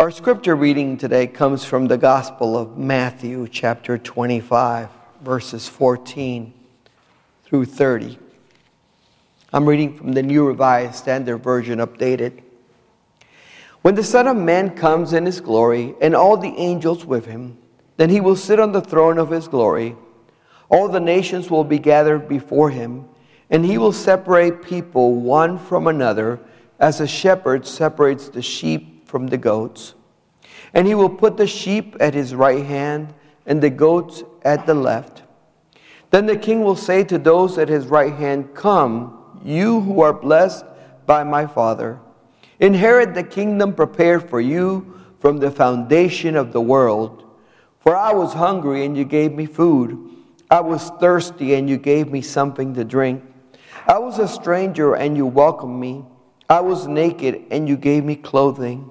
Our scripture reading today comes from the Gospel of Matthew, chapter 25, verses 14 through 30. I'm reading from the New Revised Standard Version, updated. When the Son of Man comes in his glory, and all the angels with him, then he will sit on the throne of his glory. All the nations will be gathered before him, and he will separate people one from another, as a shepherd separates the sheep from the goats. And he will put the sheep at his right hand and the goats at the left. Then the king will say to those at his right hand, Come, you who are blessed by my Father, inherit the kingdom prepared for you from the foundation of the world. For I was hungry, and you gave me food. I was thirsty, and you gave me something to drink. I was a stranger, and you welcomed me. I was naked, and you gave me clothing.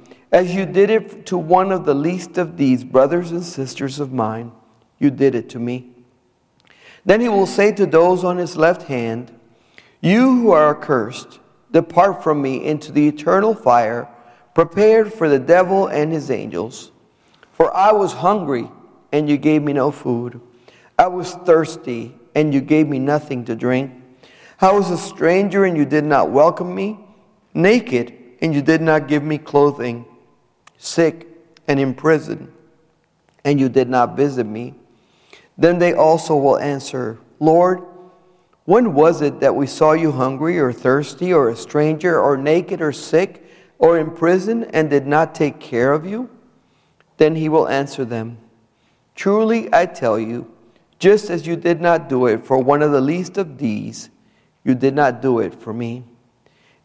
as you did it to one of the least of these brothers and sisters of mine, you did it to me. Then he will say to those on his left hand, You who are accursed, depart from me into the eternal fire, prepared for the devil and his angels. For I was hungry, and you gave me no food. I was thirsty, and you gave me nothing to drink. I was a stranger, and you did not welcome me, naked, and you did not give me clothing sick, and in prison, and you did not visit me. Then they also will answer, Lord, when was it that we saw you hungry or thirsty or a stranger or naked or sick or in prison and did not take care of you? Then he will answer them, Truly I tell you, just as you did not do it for one of the least of these, you did not do it for me.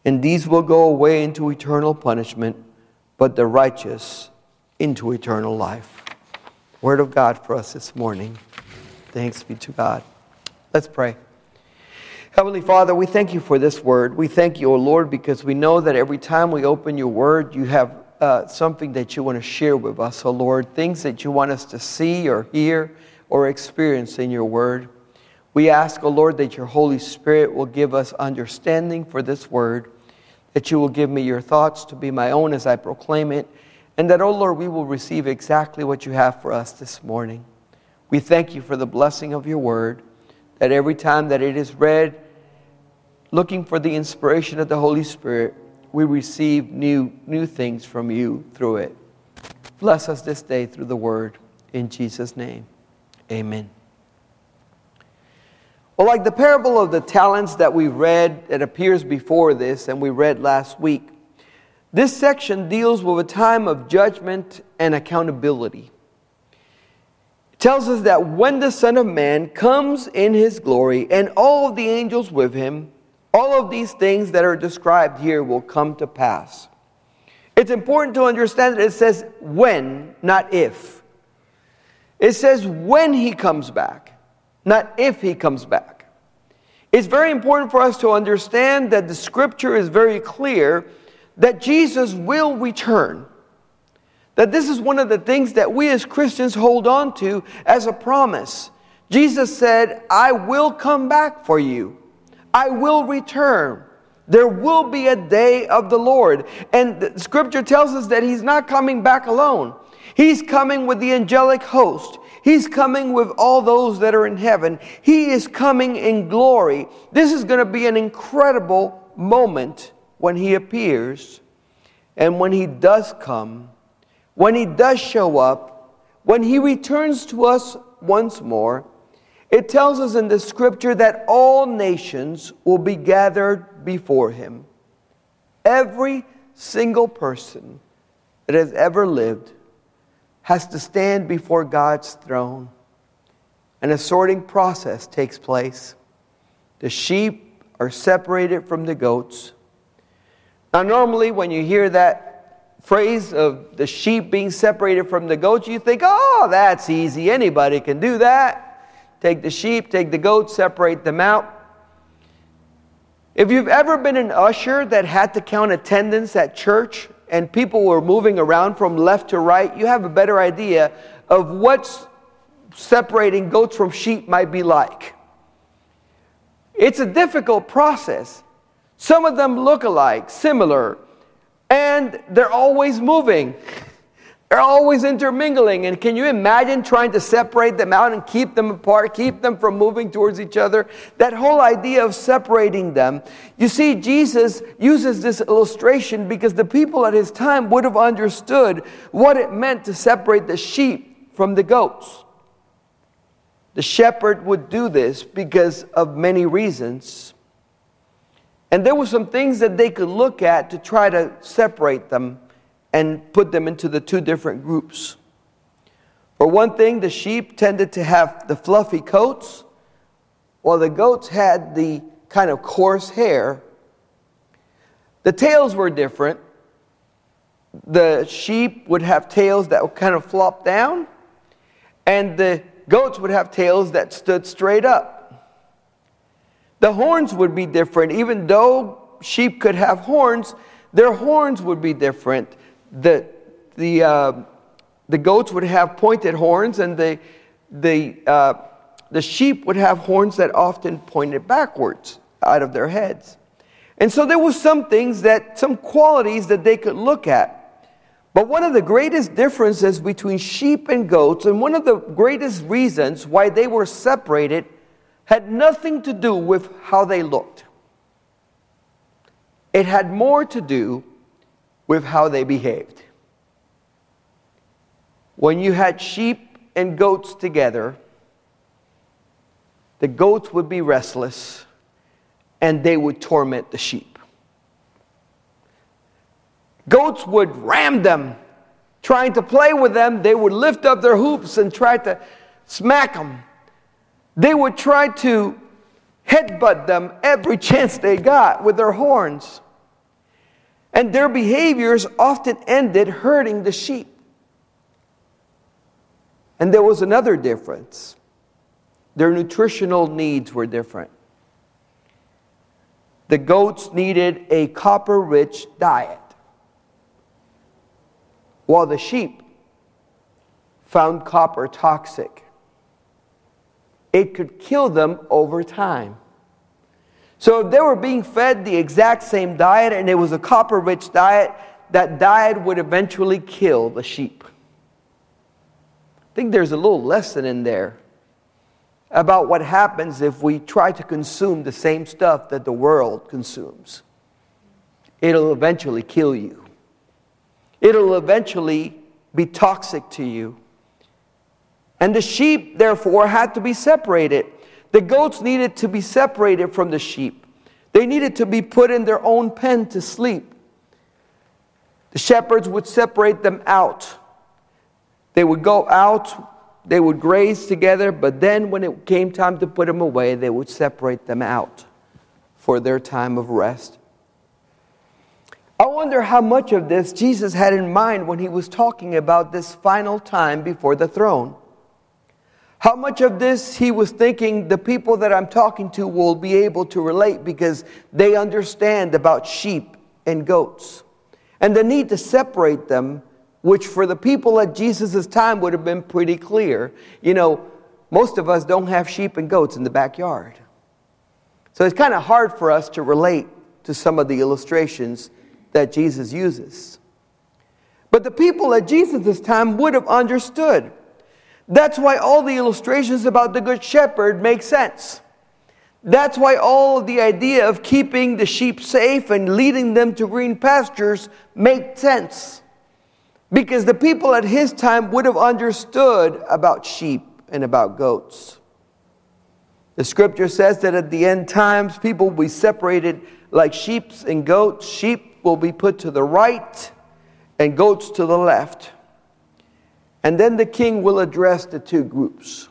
And these will go away into eternal punishment but the righteous into eternal life. Word of God for us this morning. Thanks be to God. Let's pray. Heavenly Father, we thank you for this word. We thank you, O Lord, because we know that every time we open your word, you have uh, something that you want to share with us, O Lord, things that you want us to see or hear or experience in your word. We ask, O Lord, that your Holy Spirit will give us understanding for this word that you will give me your thoughts to be my own as I proclaim it, and that, oh Lord, we will receive exactly what you have for us this morning. We thank you for the blessing of your word, that every time that it is read, looking for the inspiration of the Holy Spirit, we receive new, new things from you through it. Bless us this day through the word. In Jesus' name, amen. Well, like the parable of the talents that we read, that appears before this and we read last week, this section deals with a time of judgment and accountability. It tells us that when the Son of Man comes in his glory and all of the angels with him, all of these things that are described here will come to pass. It's important to understand that it says when, not if. It says when he comes back not if he comes back. It's very important for us to understand that the scripture is very clear that Jesus will return. That this is one of the things that we as Christians hold on to as a promise. Jesus said, I will come back for you. I will return. There will be a day of the Lord. And the scripture tells us that He's not coming back alone. He's coming with the angelic host. He's coming with all those that are in heaven. He is coming in glory. This is going to be an incredible moment when He appears. And when He does come, when He does show up, when He returns to us once more, it tells us in the scripture that all nations will be gathered before Him. Every single person that has ever lived has to stand before God's throne, and a sorting process takes place. The sheep are separated from the goats. Now, normally, when you hear that phrase of the sheep being separated from the goats, you think, oh, that's easy. Anybody can do that. Take the sheep, take the goats, separate them out. If you've ever been an usher that had to count attendance at church and people were moving around from left to right, you have a better idea of what separating goats from sheep might be like. It's a difficult process. Some of them look alike, similar, and they're always moving. They're always intermingling. And can you imagine trying to separate them out and keep them apart, keep them from moving towards each other? That whole idea of separating them. You see, Jesus uses this illustration because the people at his time would have understood what it meant to separate the sheep from the goats. The shepherd would do this because of many reasons. And there were some things that they could look at to try to separate them and put them into the two different groups. For one thing, the sheep tended to have the fluffy coats, while the goats had the kind of coarse hair. The tails were different. The sheep would have tails that would kind of flop down, and the goats would have tails that stood straight up. The horns would be different. Even though sheep could have horns, their horns would be different. The, the, uh, the goats would have pointed horns, and the, the, uh, the sheep would have horns that often pointed backwards out of their heads. And so there were some things that, some qualities that they could look at. But one of the greatest differences between sheep and goats, and one of the greatest reasons why they were separated, had nothing to do with how they looked. It had more to do with how they behaved. When you had sheep and goats together, the goats would be restless and they would torment the sheep. Goats would ram them, trying to play with them. They would lift up their hoops and try to smack them they would try to headbutt them every chance they got with their horns. And their behaviors often ended hurting the sheep. And there was another difference their nutritional needs were different. The goats needed a copper rich diet, while the sheep found copper toxic it could kill them over time. So if they were being fed the exact same diet and it was a copper rich diet, that diet would eventually kill the sheep. I think there's a little lesson in there about what happens if we try to consume the same stuff that the world consumes. It'll eventually kill you, it'll eventually be toxic to you. And the sheep, therefore, had to be separated. The goats needed to be separated from the sheep. They needed to be put in their own pen to sleep. The shepherds would separate them out. They would go out, they would graze together, but then when it came time to put them away, they would separate them out for their time of rest. I wonder how much of this Jesus had in mind when he was talking about this final time before the throne. How much of this he was thinking the people that I'm talking to will be able to relate because they understand about sheep and goats and the need to separate them, which for the people at Jesus' time would have been pretty clear. You know, most of us don't have sheep and goats in the backyard. So it's kind of hard for us to relate to some of the illustrations that Jesus uses. But the people at Jesus' time would have understood. That's why all the illustrations about the Good Shepherd make sense. That's why all the idea of keeping the sheep safe and leading them to green pastures make sense. Because the people at his time would have understood about sheep and about goats. The scripture says that at the end times, people will be separated like sheep and goats. Sheep will be put to the right, and goats to the left. And then the king will address the two groups.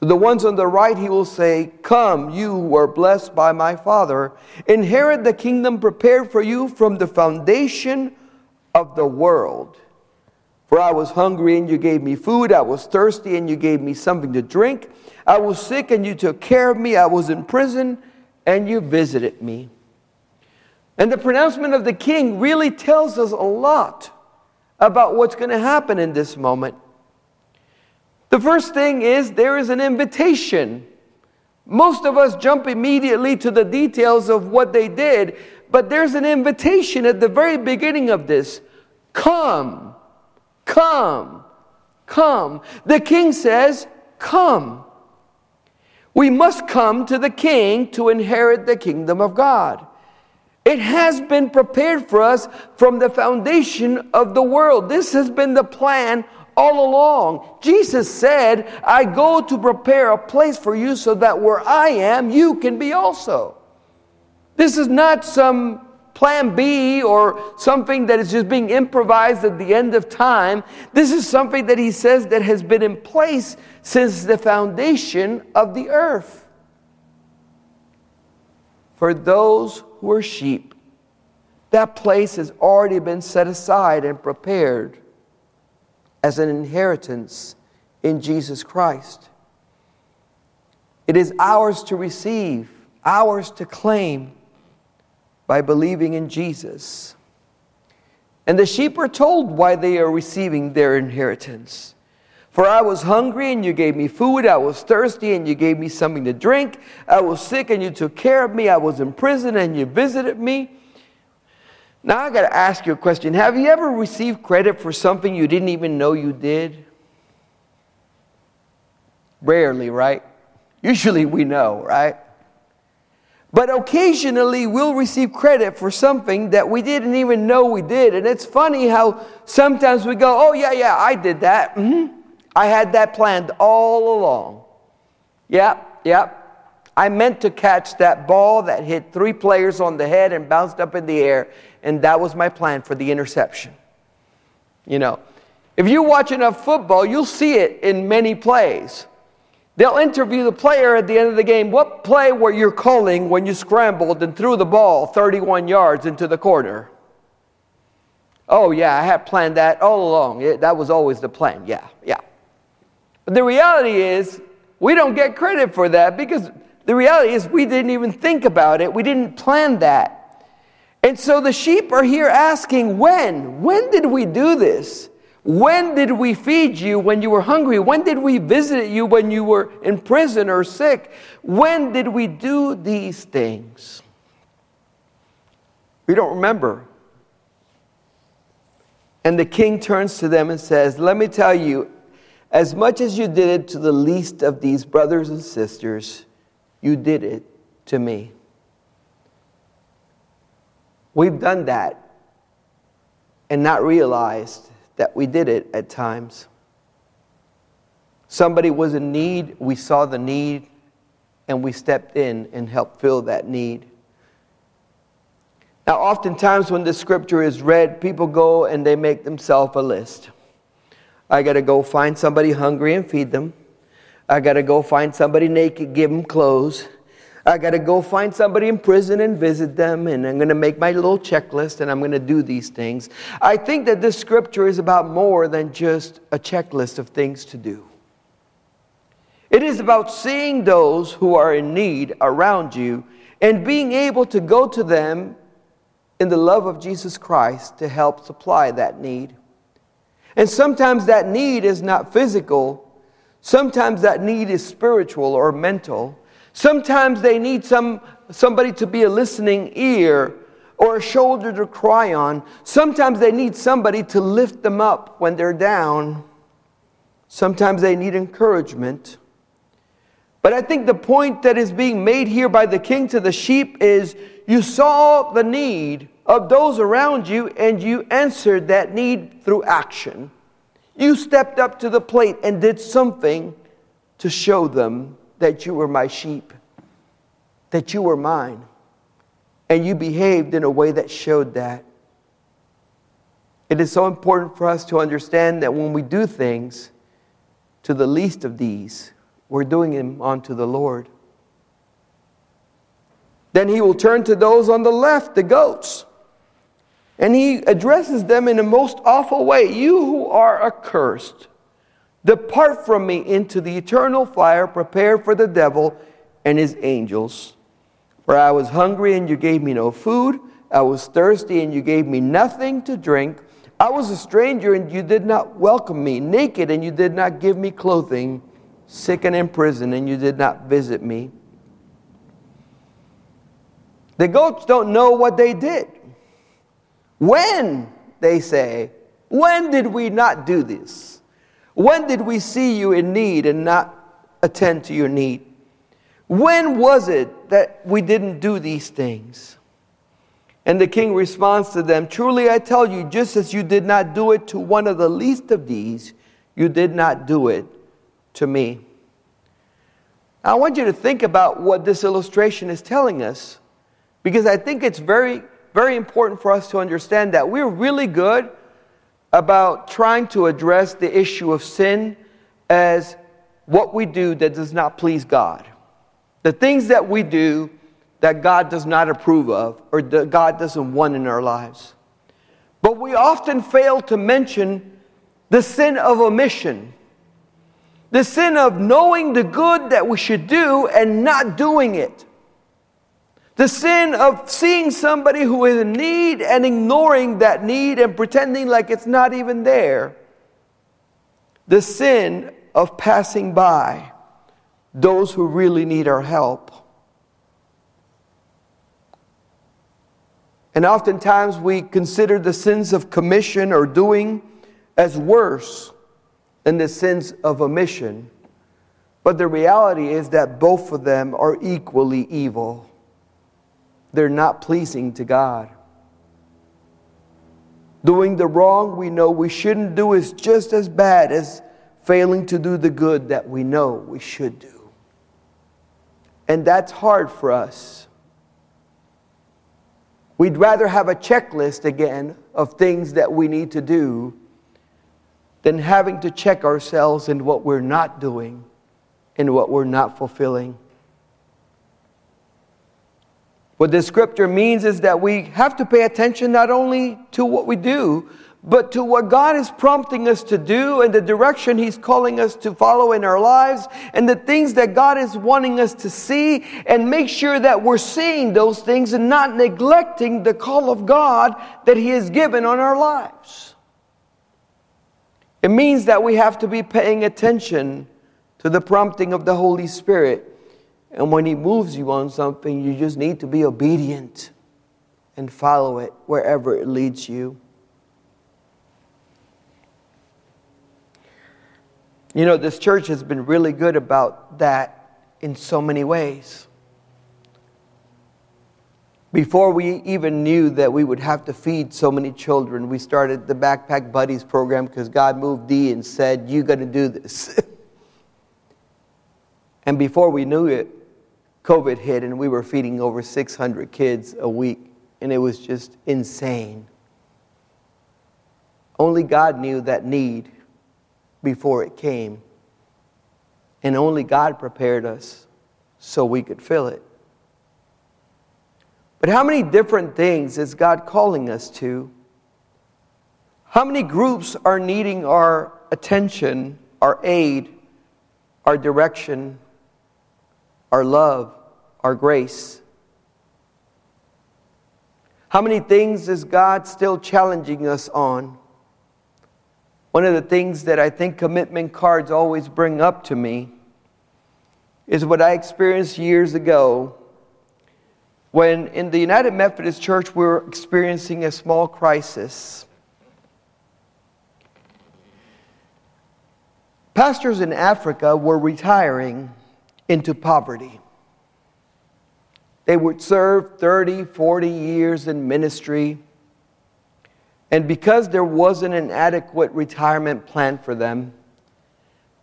To the ones on the right, he will say, Come, you who are blessed by my Father, inherit the kingdom prepared for you from the foundation of the world. For I was hungry and you gave me food. I was thirsty and you gave me something to drink. I was sick and you took care of me. I was in prison and you visited me. And the pronouncement of the king really tells us a lot about what's going to happen in this moment. The first thing is there is an invitation. Most of us jump immediately to the details of what they did, but there's an invitation at the very beginning of this Come, come, come. The king says, Come. We must come to the king to inherit the kingdom of God. It has been prepared for us from the foundation of the world. This has been the plan all along. Jesus said, I go to prepare a place for you so that where I am, you can be also. This is not some plan B or something that is just being improvised at the end of time. This is something that he says that has been in place since the foundation of the earth. For those who are sheep, that place has already been set aside and prepared as an inheritance in Jesus Christ. It is ours to receive, ours to claim by believing in Jesus. And the sheep are told why they are receiving their inheritance. For I was hungry and you gave me food. I was thirsty and you gave me something to drink. I was sick and you took care of me. I was in prison and you visited me. Now I got to ask you a question. Have you ever received credit for something you didn't even know you did? Rarely, right? Usually we know, right? But occasionally we'll receive credit for something that we didn't even know we did. And it's funny how sometimes we go, oh, yeah, yeah, I did that. Mm-hmm. I had that planned all along. Yep, yep. I meant to catch that ball that hit three players on the head and bounced up in the air, and that was my plan for the interception. You know, if you watch enough football, you'll see it in many plays. They'll interview the player at the end of the game. What play were you calling when you scrambled and threw the ball 31 yards into the corner? Oh, yeah, I had planned that all along. It, that was always the plan. Yeah, yeah. But the reality is, we don't get credit for that because the reality is, we didn't even think about it, we didn't plan that. And so the sheep are here asking, When? When did we do this? When did we feed you when you were hungry? When did we visit you when you were in prison or sick? When did we do these things? We don't remember. And the king turns to them and says, Let me tell you, as much as you did it to the least of these brothers and sisters, you did it to me. We've done that and not realized that we did it at times. Somebody was in need, we saw the need, and we stepped in and helped fill that need. Now, oftentimes when the scripture is read, people go and they make themselves a list. I got to go find somebody hungry and feed them. I got to go find somebody naked, give them clothes. I got to go find somebody in prison and visit them, and I'm going to make my little checklist and I'm going to do these things. I think that this scripture is about more than just a checklist of things to do. It is about seeing those who are in need around you and being able to go to them in the love of Jesus Christ to help supply that need. And sometimes that need is not physical, Sometimes that need is spiritual or mental. Sometimes they need some, somebody to be a listening ear or a shoulder to cry on. Sometimes they need somebody to lift them up when they're down. Sometimes they need encouragement. But I think the point that is being made here by the king to the sheep is you saw the need of those around you and you answered that need through action. You stepped up to the plate and did something to show them that you were my sheep, that you were mine. And you behaved in a way that showed that. It is so important for us to understand that when we do things to the least of these, we're doing them unto the Lord. Then he will turn to those on the left, the goats. And he addresses them in a most awful way. You who are accursed, depart from me into the eternal fire prepared for the devil and his angels. For I was hungry and you gave me no food. I was thirsty and you gave me nothing to drink. I was a stranger and you did not welcome me, naked and you did not give me clothing, sick and in prison and you did not visit me. The goats don't know what they did. When, they say, when did we not do this? When did we see you in need and not attend to your need? When was it that we didn't do these things? And the king responds to them Truly I tell you, just as you did not do it to one of the least of these, you did not do it to me. I want you to think about what this illustration is telling us because I think it's very, very important for us to understand that we're really good about trying to address the issue of sin as what we do that does not please God. The things that we do that God does not approve of or that God doesn't want in our lives. But we often fail to mention the sin of omission the sin of knowing the good that we should do and not doing it. The sin of seeing somebody who is in need and ignoring that need and pretending like it's not even there. The sin of passing by those who really need our help. And oftentimes we consider the sins of commission or doing as worse than the sins of omission. But the reality is that both of them are equally evil. They're not pleasing to God. Doing the wrong we know we shouldn't do is just as bad as failing to do the good that we know we should do. And that's hard for us. We'd rather have a checklist again of things that we need to do than having to check ourselves in what we're not doing and what we're not fulfilling. What this scripture means is that we have to pay attention not only to what we do, but to what God is prompting us to do and the direction He's calling us to follow in our lives and the things that God is wanting us to see and make sure that we're seeing those things and not neglecting the call of God that He has given on our lives. It means that we have to be paying attention to the prompting of the Holy Spirit. And when He moves you on something, you just need to be obedient and follow it wherever it leads you. You know, this church has been really good about that in so many ways. Before we even knew that we would have to feed so many children, we started the Backpack Buddies program because God moved Dee and said, You're going to do this. and before we knew it, COVID hit and we were feeding over 600 kids a week, and it was just insane. Only God knew that need before it came, and only God prepared us so we could fill it. But how many different things is God calling us to? How many groups are needing our attention, our aid, our direction, our love, our grace? How many things is God still challenging us on? One of the things that I think commitment cards always bring up to me is what I experienced years ago when in the United Methodist Church we were experiencing a small crisis. Pastors in Africa were retiring into poverty. They would serve 30, 40 years in ministry. And because there wasn't an adequate retirement plan for them,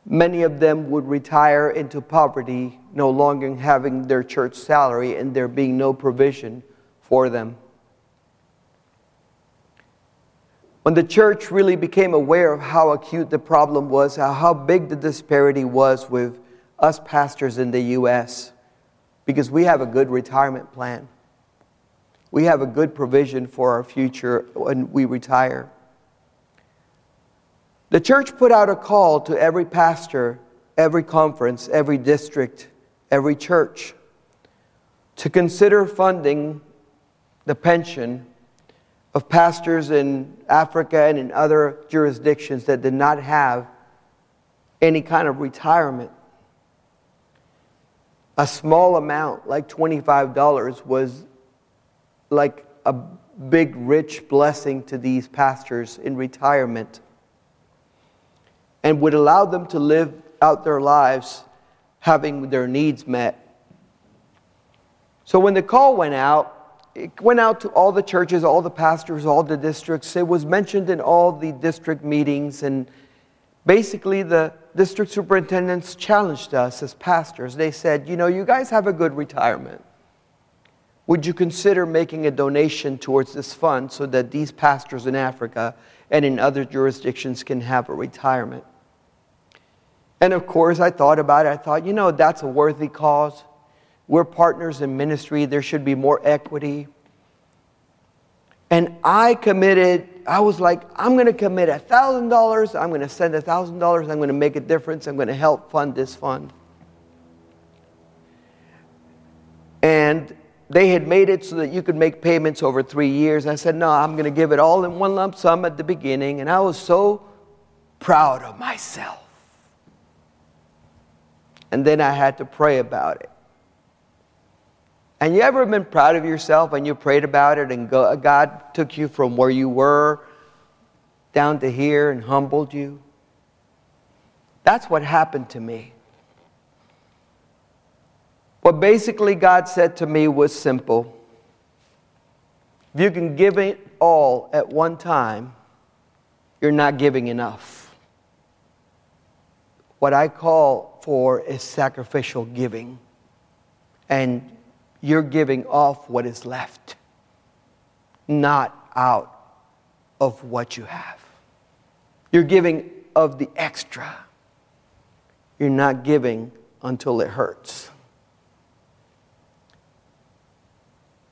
many of them would retire into poverty, no longer having their church salary and there being no provision for them. When the church really became aware of how acute the problem was, how big the disparity was with us pastors in the U.S., because we have a good retirement plan. we have a good provision for our future when we retire. The church put out a call to every pastor, every conference, every district, every church to consider funding the pension of pastors in Africa and in other jurisdictions that did not have any kind of retirement. A small amount, like $25, was like a big, rich blessing to these pastors in retirement and would allow them to live out their lives having their needs met. So when the call went out, it went out to all the churches, all the pastors, all the districts. It was mentioned in all the district meetings, and basically the district superintendents challenged us as pastors. They said, You know, you guys have a good retirement. Would you consider making a donation towards this fund so that these pastors in Africa and in other jurisdictions can have a retirement? And of course, I thought about it. I thought, you know, that's a worthy cause. We're partners in ministry, there should be more equity. And I committed, I was like, I'm going to commit $1,000. I'm going to send $1,000. I'm going to make a difference. I'm going to help fund this fund. And they had made it so that you could make payments over three years. I said, No, I'm going to give it all in one lump sum at the beginning. And I was so proud of myself. And then I had to pray about it. And you ever been proud of yourself and you prayed about it and God took you from where you were down to here and humbled you? That's what happened to me. What basically God said to me was simple. If you can give it all at one time, you're not giving enough. What I call for is sacrificial giving. And you're giving off what is left, not out of what you have. You're giving of the extra. You're not giving until it hurts.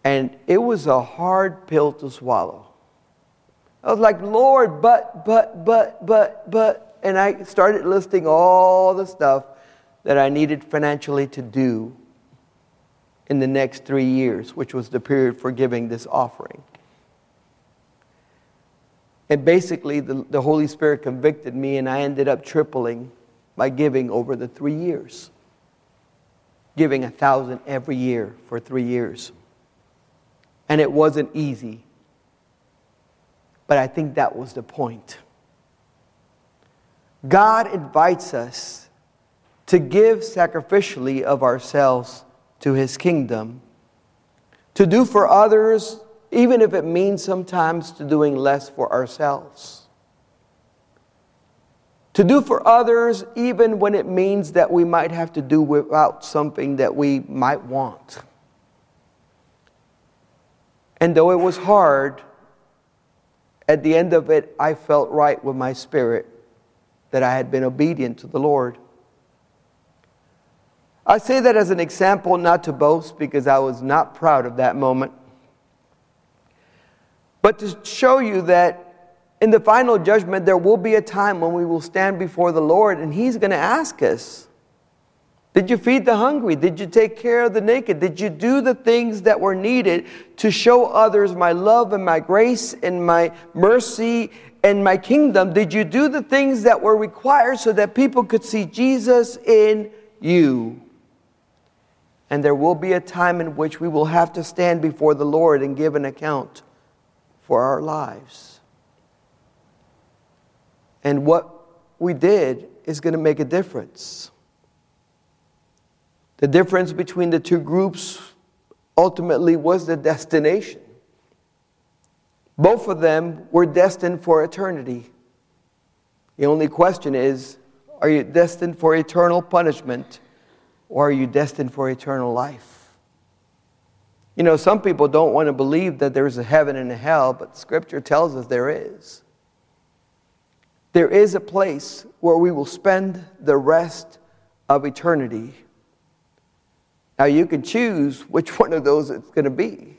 And it was a hard pill to swallow. I was like, Lord, but, but, but, but, but. And I started listing all the stuff that I needed financially to do in the next three years, which was the period for giving this offering. And basically, the, the Holy Spirit convicted me, and I ended up tripling my giving over the three years, giving a thousand every year for three years. And it wasn't easy, but I think that was the point. God invites us to give sacrificially of ourselves to his kingdom, to do for others, even if it means sometimes to doing less for ourselves. To do for others, even when it means that we might have to do without something that we might want. And though it was hard, at the end of it, I felt right with my spirit that I had been obedient to the Lord. I say that as an example, not to boast, because I was not proud of that moment, but to show you that in the final judgment, there will be a time when we will stand before the Lord and He's going to ask us Did you feed the hungry? Did you take care of the naked? Did you do the things that were needed to show others my love and my grace and my mercy and my kingdom? Did you do the things that were required so that people could see Jesus in you? And there will be a time in which we will have to stand before the Lord and give an account for our lives. And what we did is going to make a difference. The difference between the two groups ultimately was the destination. Both of them were destined for eternity. The only question is are you destined for eternal punishment? Or are you destined for eternal life? You know, some people don't want to believe that there's a heaven and a hell, but Scripture tells us there is. There is a place where we will spend the rest of eternity. Now, you can choose which one of those it's going to be.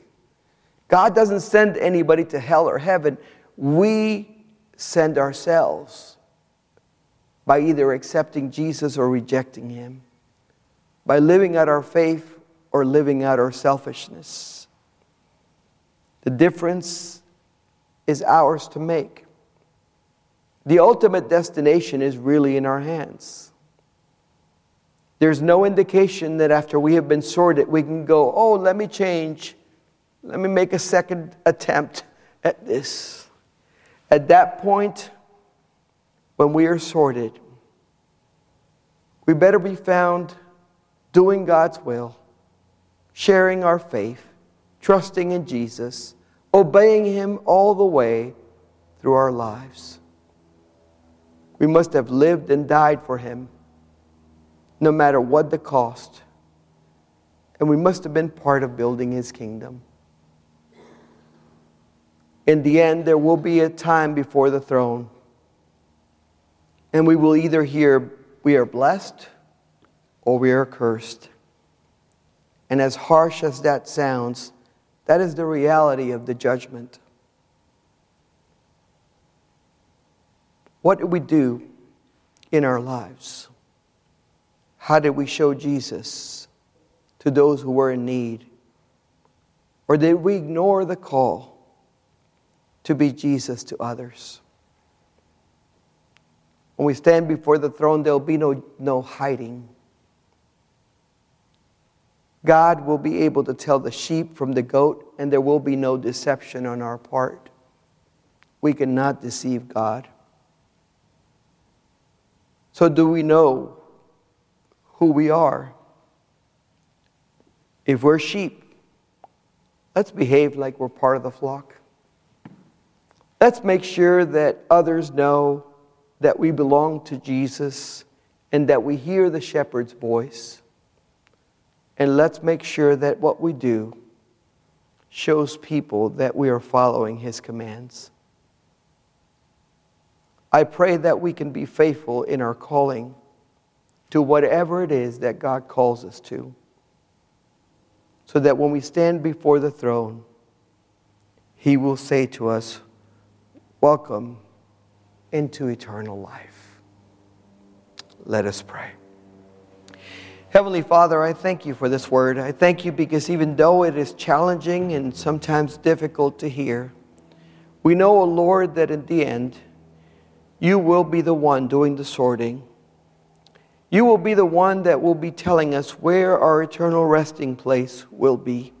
God doesn't send anybody to hell or heaven. We send ourselves by either accepting Jesus or rejecting him, by living out our faith or living out our selfishness. The difference is ours to make. The ultimate destination is really in our hands. There's no indication that after we have been sorted, we can go, oh, let me change. Let me make a second attempt at this. At that point, when we are sorted, we better be found doing God's will, sharing our faith, trusting in Jesus, obeying Him all the way through our lives. We must have lived and died for Him, no matter what the cost. And we must have been part of building His kingdom. In the end, there will be a time before the throne. And we will either hear, We are blessed, or we are cursed. And as harsh as that sounds, that is the reality of the judgment. What did we do in our lives? How did we show Jesus to those who were in need? Or did we ignore the call to be Jesus to others? When we stand before the throne, there'll be no, no hiding. God will be able to tell the sheep from the goat, and there will be no deception on our part. We cannot deceive God. So, do we know who we are? If we're sheep, let's behave like we're part of the flock. Let's make sure that others know that we belong to Jesus and that we hear the shepherd's voice. And let's make sure that what we do shows people that we are following his commands. I pray that we can be faithful in our calling to whatever it is that God calls us to. So that when we stand before the throne, He will say to us, Welcome into eternal life. Let us pray. Heavenly Father, I thank you for this word. I thank you because even though it is challenging and sometimes difficult to hear, we know, O Lord, that in the end, you will be the one doing the sorting. You will be the one that will be telling us where our eternal resting place will be.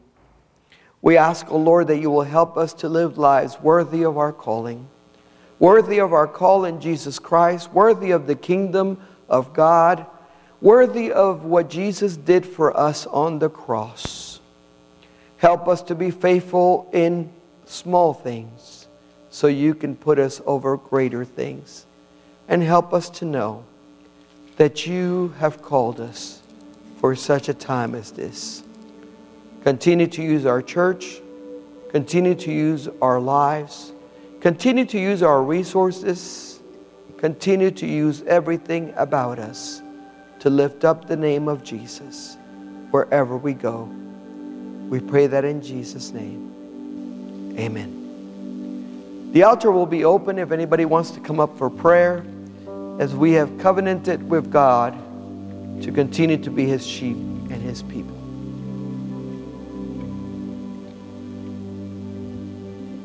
We ask, O Lord, that you will help us to live lives worthy of our calling, worthy of our call in Jesus Christ, worthy of the kingdom of God, worthy of what Jesus did for us on the cross. Help us to be faithful in small things so you can put us over greater things. And help us to know that you have called us for such a time as this. Continue to use our church, continue to use our lives, continue to use our resources, continue to use everything about us to lift up the name of Jesus wherever we go. We pray that in Jesus' name. Amen. The altar will be open if anybody wants to come up for prayer as we have covenanted with God to continue to be his sheep and his people.